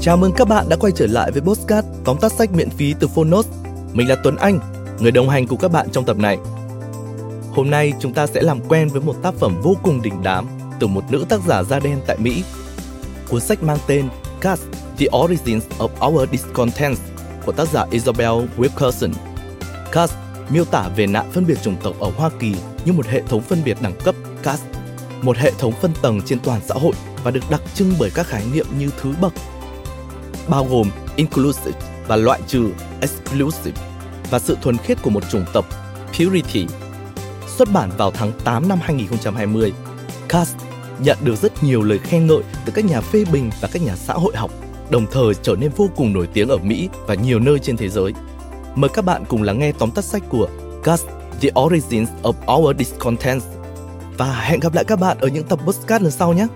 Chào mừng các bạn đã quay trở lại với Postcard tóm tắt sách miễn phí từ Phonos. Mình là Tuấn Anh, người đồng hành cùng các bạn trong tập này. Hôm nay chúng ta sẽ làm quen với một tác phẩm vô cùng đình đám từ một nữ tác giả da đen tại Mỹ. Cuốn sách mang tên Cast: The Origins of Our Discontent của tác giả Isabel Wilkerson. Cast miêu tả về nạn phân biệt chủng tộc ở Hoa Kỳ như một hệ thống phân biệt đẳng cấp caste, một hệ thống phân tầng trên toàn xã hội và được đặc trưng bởi các khái niệm như thứ bậc, bao gồm inclusive và loại trừ exclusive và sự thuần khiết của một chủng tộc purity. Xuất bản vào tháng 8 năm 2020, Cast nhận được rất nhiều lời khen ngợi từ các nhà phê bình và các nhà xã hội học, đồng thời trở nên vô cùng nổi tiếng ở Mỹ và nhiều nơi trên thế giới. Mời các bạn cùng lắng nghe tóm tắt sách của Cast: The Origins of Our Discontent. Và hẹn gặp lại các bạn ở những tập podcast lần sau nhé.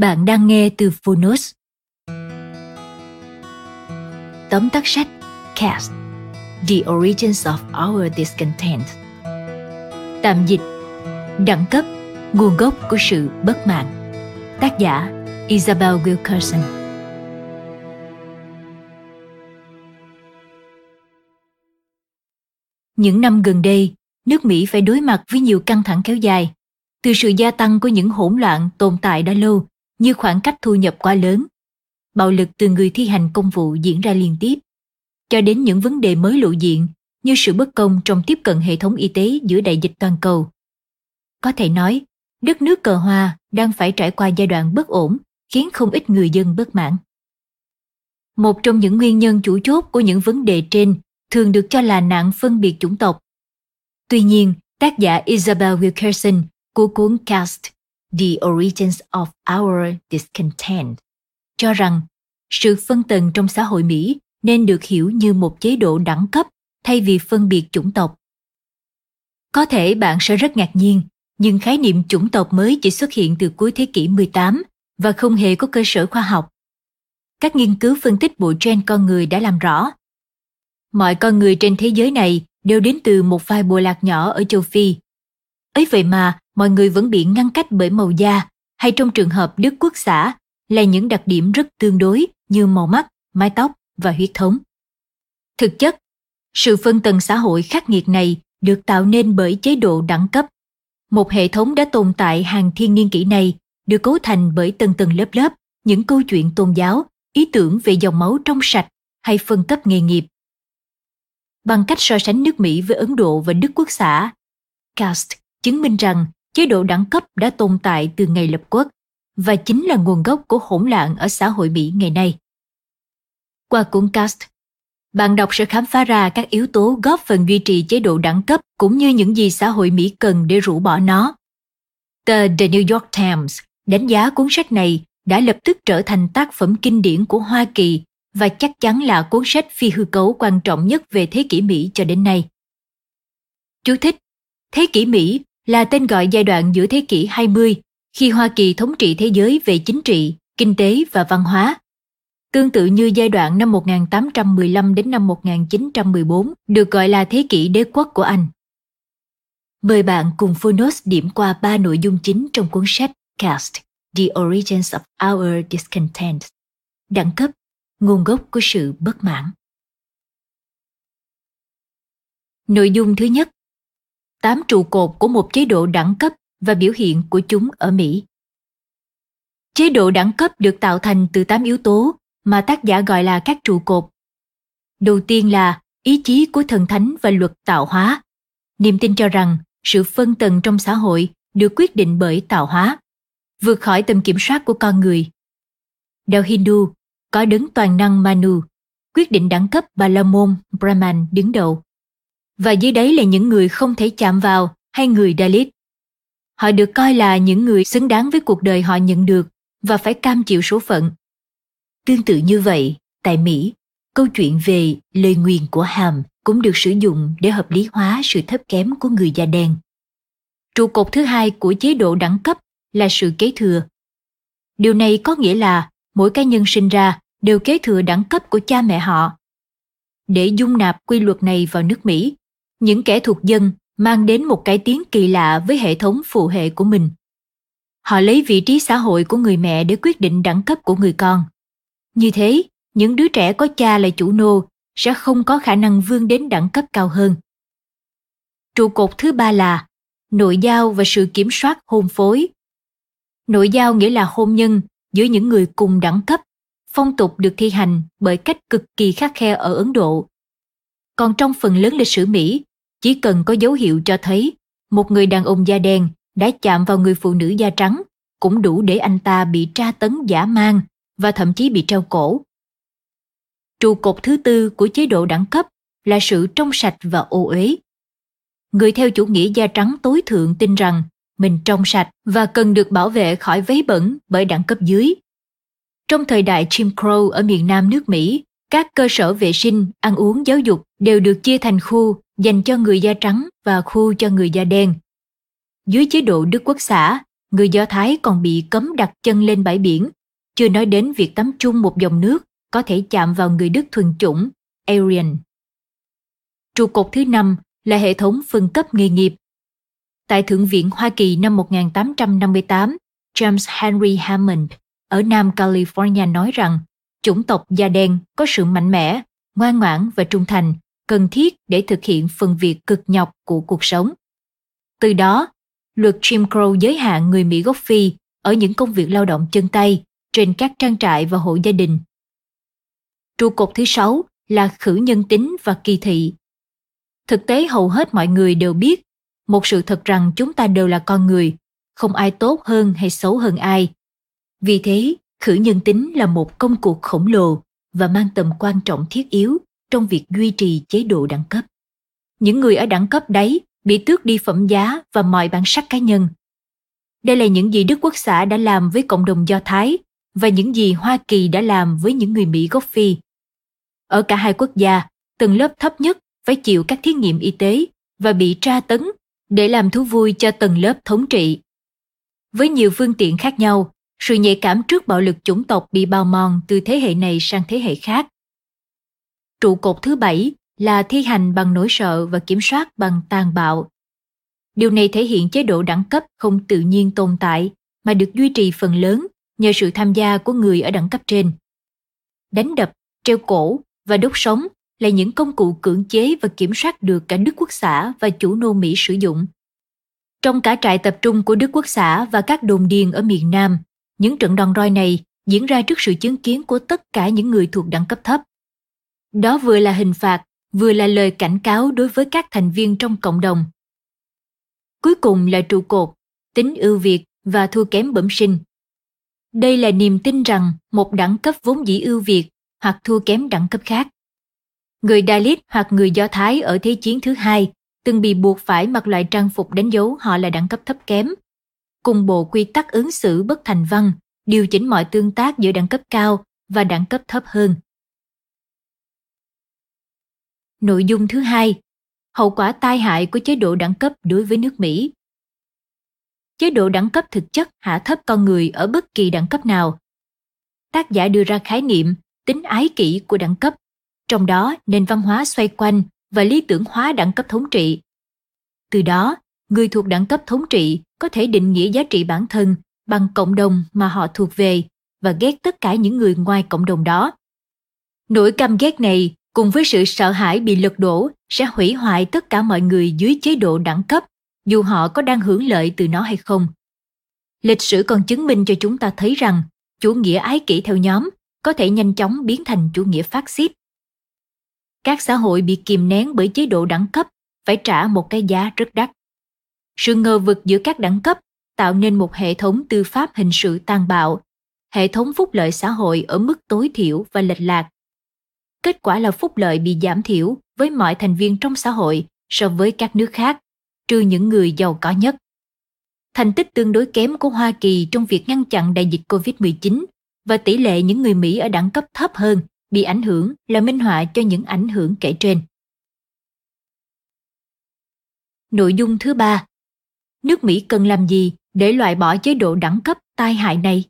Bạn đang nghe từ Phonos. Tóm tắt sách Cast The Origins of Our Discontent. Tạm dịch Đẳng cấp Nguồn gốc của sự bất mãn. Tác giả Isabel Wilkerson. Những năm gần đây, nước Mỹ phải đối mặt với nhiều căng thẳng kéo dài, từ sự gia tăng của những hỗn loạn tồn tại đã lâu như khoảng cách thu nhập quá lớn, bạo lực từ người thi hành công vụ diễn ra liên tiếp, cho đến những vấn đề mới lộ diện như sự bất công trong tiếp cận hệ thống y tế giữa đại dịch toàn cầu. Có thể nói, đất nước cờ hoa đang phải trải qua giai đoạn bất ổn khiến không ít người dân bất mãn. Một trong những nguyên nhân chủ chốt của những vấn đề trên thường được cho là nạn phân biệt chủng tộc. Tuy nhiên, tác giả Isabel Wilkerson của cuốn Cast The Origins of Our Discontent cho rằng sự phân tầng trong xã hội Mỹ nên được hiểu như một chế độ đẳng cấp thay vì phân biệt chủng tộc. Có thể bạn sẽ rất ngạc nhiên, nhưng khái niệm chủng tộc mới chỉ xuất hiện từ cuối thế kỷ 18 và không hề có cơ sở khoa học. Các nghiên cứu phân tích bộ gen con người đã làm rõ. Mọi con người trên thế giới này đều đến từ một vài bộ lạc nhỏ ở châu Phi. Ấy vậy mà, mọi người vẫn bị ngăn cách bởi màu da hay trong trường hợp Đức Quốc xã là những đặc điểm rất tương đối như màu mắt, mái tóc và huyết thống. Thực chất, sự phân tầng xã hội khắc nghiệt này được tạo nên bởi chế độ đẳng cấp. Một hệ thống đã tồn tại hàng thiên niên kỷ này được cấu thành bởi tầng tầng lớp lớp những câu chuyện tôn giáo, ý tưởng về dòng máu trong sạch hay phân cấp nghề nghiệp. Bằng cách so sánh nước Mỹ với Ấn Độ và Đức Quốc xã, Cast chứng minh rằng chế độ đẳng cấp đã tồn tại từ ngày lập quốc và chính là nguồn gốc của hỗn loạn ở xã hội Mỹ ngày nay. Qua cuốn Cast, bạn đọc sẽ khám phá ra các yếu tố góp phần duy trì chế độ đẳng cấp cũng như những gì xã hội Mỹ cần để rũ bỏ nó. Tờ The New York Times đánh giá cuốn sách này đã lập tức trở thành tác phẩm kinh điển của Hoa Kỳ và chắc chắn là cuốn sách phi hư cấu quan trọng nhất về thế kỷ Mỹ cho đến nay. Chú thích Thế kỷ Mỹ là tên gọi giai đoạn giữa thế kỷ 20 khi Hoa Kỳ thống trị thế giới về chính trị, kinh tế và văn hóa Tương tự như giai đoạn năm 1815 đến năm 1914 được gọi là thế kỷ đế quốc của Anh. Mời bạn cùng Phonos điểm qua ba nội dung chính trong cuốn sách Cast, The Origins of Our Discontent. Đẳng cấp, nguồn gốc của sự bất mãn. Nội dung thứ nhất Tám trụ cột của một chế độ đẳng cấp và biểu hiện của chúng ở Mỹ. Chế độ đẳng cấp được tạo thành từ 8 yếu tố mà tác giả gọi là các trụ cột. Đầu tiên là ý chí của thần thánh và luật tạo hóa. Niềm tin cho rằng sự phân tầng trong xã hội được quyết định bởi tạo hóa, vượt khỏi tầm kiểm soát của con người. Đạo Hindu có đấng toàn năng Manu, quyết định đẳng cấp Bà La Môn Brahman đứng đầu. Và dưới đấy là những người không thể chạm vào hay người Dalit. Họ được coi là những người xứng đáng với cuộc đời họ nhận được và phải cam chịu số phận. Tương tự như vậy, tại Mỹ, câu chuyện về lời nguyền của Hàm cũng được sử dụng để hợp lý hóa sự thấp kém của người da đen. Trụ cột thứ hai của chế độ đẳng cấp là sự kế thừa. Điều này có nghĩa là mỗi cá nhân sinh ra đều kế thừa đẳng cấp của cha mẹ họ. để dung nạp quy luật này vào nước Mỹ. Những kẻ thuộc dân mang đến một cải tiến kỳ lạ với hệ thống phụ hệ của mình. Họ lấy vị trí xã hội của người mẹ để quyết định đẳng cấp của người con. Như thế, những đứa trẻ có cha là chủ nô sẽ không có khả năng vươn đến đẳng cấp cao hơn. Trụ cột thứ ba là nội giao và sự kiểm soát hôn phối. Nội giao nghĩa là hôn nhân giữa những người cùng đẳng cấp, phong tục được thi hành bởi cách cực kỳ khắc khe ở Ấn Độ. Còn trong phần lớn lịch sử Mỹ, chỉ cần có dấu hiệu cho thấy một người đàn ông da đen đã chạm vào người phụ nữ da trắng cũng đủ để anh ta bị tra tấn giả mang và thậm chí bị treo cổ. Trụ cột thứ tư của chế độ đẳng cấp là sự trong sạch và ô uế. Người theo chủ nghĩa da trắng tối thượng tin rằng mình trong sạch và cần được bảo vệ khỏi vấy bẩn bởi đẳng cấp dưới. Trong thời đại Jim Crow ở miền Nam nước Mỹ, các cơ sở vệ sinh, ăn uống, giáo dục đều được chia thành khu dành cho người da trắng và khu cho người da đen. Dưới chế độ Đức Quốc xã, người Do Thái còn bị cấm đặt chân lên bãi biển, chưa nói đến việc tắm chung một dòng nước có thể chạm vào người Đức thuần chủng, Aryan. Trụ cột thứ năm là hệ thống phân cấp nghề nghiệp. Tại Thượng viện Hoa Kỳ năm 1858, James Henry Hammond ở Nam California nói rằng chủng tộc da đen có sự mạnh mẽ, ngoan ngoãn và trung thành cần thiết để thực hiện phần việc cực nhọc của cuộc sống. Từ đó, luật Jim Crow giới hạn người Mỹ gốc Phi ở những công việc lao động chân tay trên các trang trại và hộ gia đình. Trụ cột thứ sáu là khử nhân tính và kỳ thị. Thực tế hầu hết mọi người đều biết một sự thật rằng chúng ta đều là con người, không ai tốt hơn hay xấu hơn ai. Vì thế, khử nhân tính là một công cuộc khổng lồ và mang tầm quan trọng thiết yếu trong việc duy trì chế độ đẳng cấp. Những người ở đẳng cấp đấy bị tước đi phẩm giá và mọi bản sắc cá nhân. Đây là những gì Đức Quốc xã đã làm với cộng đồng Do Thái và những gì Hoa Kỳ đã làm với những người Mỹ gốc Phi. Ở cả hai quốc gia, tầng lớp thấp nhất phải chịu các thí nghiệm y tế và bị tra tấn để làm thú vui cho tầng lớp thống trị. Với nhiều phương tiện khác nhau, sự nhạy cảm trước bạo lực chủng tộc bị bào mòn từ thế hệ này sang thế hệ khác. Trụ cột thứ bảy là thi hành bằng nỗi sợ và kiểm soát bằng tàn bạo. Điều này thể hiện chế độ đẳng cấp không tự nhiên tồn tại mà được duy trì phần lớn nhờ sự tham gia của người ở đẳng cấp trên. Đánh đập, treo cổ và đốt sống là những công cụ cưỡng chế và kiểm soát được cả Đức Quốc xã và chủ nô Mỹ sử dụng. Trong cả trại tập trung của Đức Quốc xã và các đồn điền ở miền Nam, những trận đòn roi này diễn ra trước sự chứng kiến của tất cả những người thuộc đẳng cấp thấp. Đó vừa là hình phạt, vừa là lời cảnh cáo đối với các thành viên trong cộng đồng. Cuối cùng là trụ cột, tính ưu việt và thua kém bẩm sinh. Đây là niềm tin rằng một đẳng cấp vốn dĩ ưu việt hoặc thua kém đẳng cấp khác. Người Dalit hoặc người Do Thái ở Thế chiến thứ hai từng bị buộc phải mặc loại trang phục đánh dấu họ là đẳng cấp thấp kém. Cùng bộ quy tắc ứng xử bất thành văn, điều chỉnh mọi tương tác giữa đẳng cấp cao và đẳng cấp thấp hơn. Nội dung thứ hai, hậu quả tai hại của chế độ đẳng cấp đối với nước Mỹ. Chế độ đẳng cấp thực chất hạ thấp con người ở bất kỳ đẳng cấp nào. Tác giả đưa ra khái niệm tính ái kỷ của đẳng cấp, trong đó nền văn hóa xoay quanh và lý tưởng hóa đẳng cấp thống trị. Từ đó, người thuộc đẳng cấp thống trị có thể định nghĩa giá trị bản thân bằng cộng đồng mà họ thuộc về và ghét tất cả những người ngoài cộng đồng đó. Nỗi căm ghét này cùng với sự sợ hãi bị lật đổ sẽ hủy hoại tất cả mọi người dưới chế độ đẳng cấp, dù họ có đang hưởng lợi từ nó hay không. Lịch sử còn chứng minh cho chúng ta thấy rằng chủ nghĩa ái kỷ theo nhóm có thể nhanh chóng biến thành chủ nghĩa phát xít. Các xã hội bị kìm nén bởi chế độ đẳng cấp phải trả một cái giá rất đắt sự ngờ vực giữa các đẳng cấp tạo nên một hệ thống tư pháp hình sự tàn bạo hệ thống phúc lợi xã hội ở mức tối thiểu và lệch lạc kết quả là phúc lợi bị giảm thiểu với mọi thành viên trong xã hội so với các nước khác, trừ những người giàu có nhất. Thành tích tương đối kém của Hoa Kỳ trong việc ngăn chặn đại dịch COVID-19 và tỷ lệ những người Mỹ ở đẳng cấp thấp hơn bị ảnh hưởng là minh họa cho những ảnh hưởng kể trên. Nội dung thứ ba Nước Mỹ cần làm gì để loại bỏ chế độ đẳng cấp tai hại này?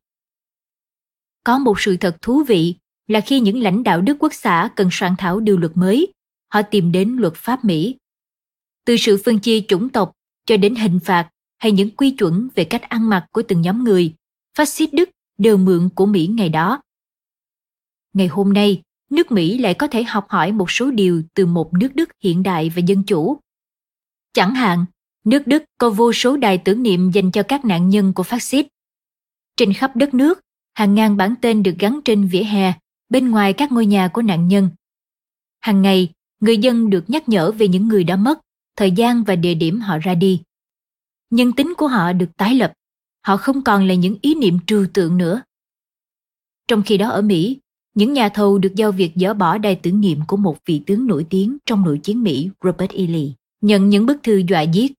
Có một sự thật thú vị là khi những lãnh đạo Đức Quốc xã cần soạn thảo điều luật mới, họ tìm đến luật pháp Mỹ. Từ sự phân chia chủng tộc cho đến hình phạt hay những quy chuẩn về cách ăn mặc của từng nhóm người, phát xít Đức đều mượn của Mỹ ngày đó. Ngày hôm nay, nước Mỹ lại có thể học hỏi một số điều từ một nước Đức hiện đại và dân chủ. Chẳng hạn, nước Đức có vô số đài tưởng niệm dành cho các nạn nhân của phát xít. Trên khắp đất nước, hàng ngàn bản tên được gắn trên vỉa hè bên ngoài các ngôi nhà của nạn nhân. Hàng ngày, người dân được nhắc nhở về những người đã mất, thời gian và địa điểm họ ra đi. Nhân tính của họ được tái lập, họ không còn là những ý niệm trừu tượng nữa. Trong khi đó ở Mỹ, những nhà thầu được giao việc dỡ bỏ đài tưởng niệm của một vị tướng nổi tiếng trong nội chiến Mỹ Robert E. Lee, nhận những bức thư dọa giết.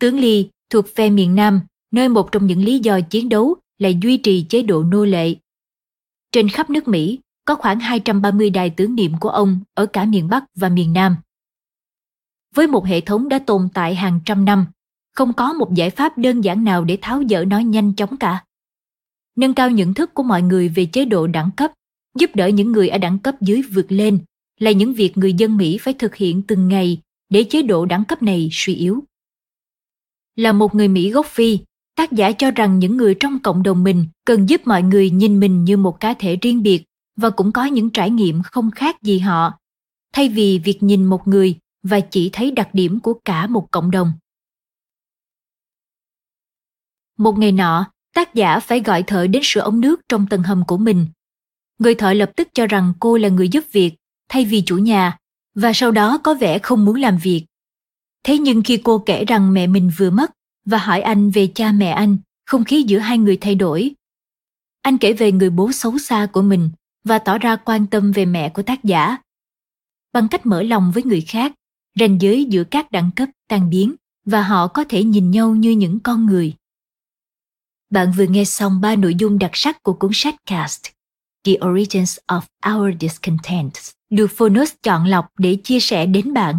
Tướng Ly thuộc phe miền Nam, nơi một trong những lý do chiến đấu là duy trì chế độ nô lệ. Trên khắp nước Mỹ, có khoảng 230 đài tưởng niệm của ông ở cả miền Bắc và miền Nam. Với một hệ thống đã tồn tại hàng trăm năm, không có một giải pháp đơn giản nào để tháo dỡ nó nhanh chóng cả. Nâng cao nhận thức của mọi người về chế độ đẳng cấp, giúp đỡ những người ở đẳng cấp dưới vượt lên là những việc người dân Mỹ phải thực hiện từng ngày để chế độ đẳng cấp này suy yếu. Là một người Mỹ gốc Phi, tác giả cho rằng những người trong cộng đồng mình cần giúp mọi người nhìn mình như một cá thể riêng biệt và cũng có những trải nghiệm không khác gì họ, thay vì việc nhìn một người và chỉ thấy đặc điểm của cả một cộng đồng. Một ngày nọ, tác giả phải gọi thợ đến sửa ống nước trong tầng hầm của mình. Người thợ lập tức cho rằng cô là người giúp việc thay vì chủ nhà và sau đó có vẻ không muốn làm việc. Thế nhưng khi cô kể rằng mẹ mình vừa mất và hỏi anh về cha mẹ anh, không khí giữa hai người thay đổi. Anh kể về người bố xấu xa của mình và tỏ ra quan tâm về mẹ của tác giả. Bằng cách mở lòng với người khác, ranh giới giữa các đẳng cấp tan biến và họ có thể nhìn nhau như những con người. Bạn vừa nghe xong ba nội dung đặc sắc của cuốn sách Cast, The Origins of Our Discontent, được Phonos chọn lọc để chia sẻ đến bạn.